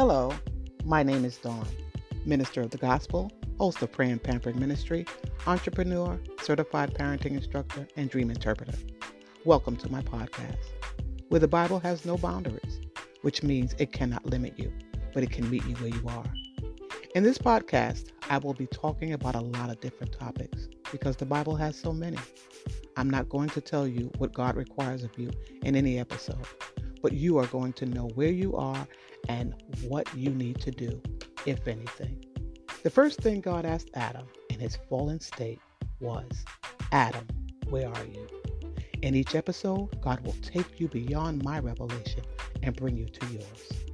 Hello, my name is Dawn, minister of the gospel, host of Prayer and Pampering Ministry, entrepreneur, certified parenting instructor, and dream interpreter. Welcome to my podcast, where the Bible has no boundaries, which means it cannot limit you, but it can meet you where you are. In this podcast, I will be talking about a lot of different topics because the Bible has so many. I'm not going to tell you what God requires of you in any episode, but you are going to know where you are and what you need to do, if anything. The first thing God asked Adam in his fallen state was, Adam, where are you? In each episode, God will take you beyond my revelation and bring you to yours.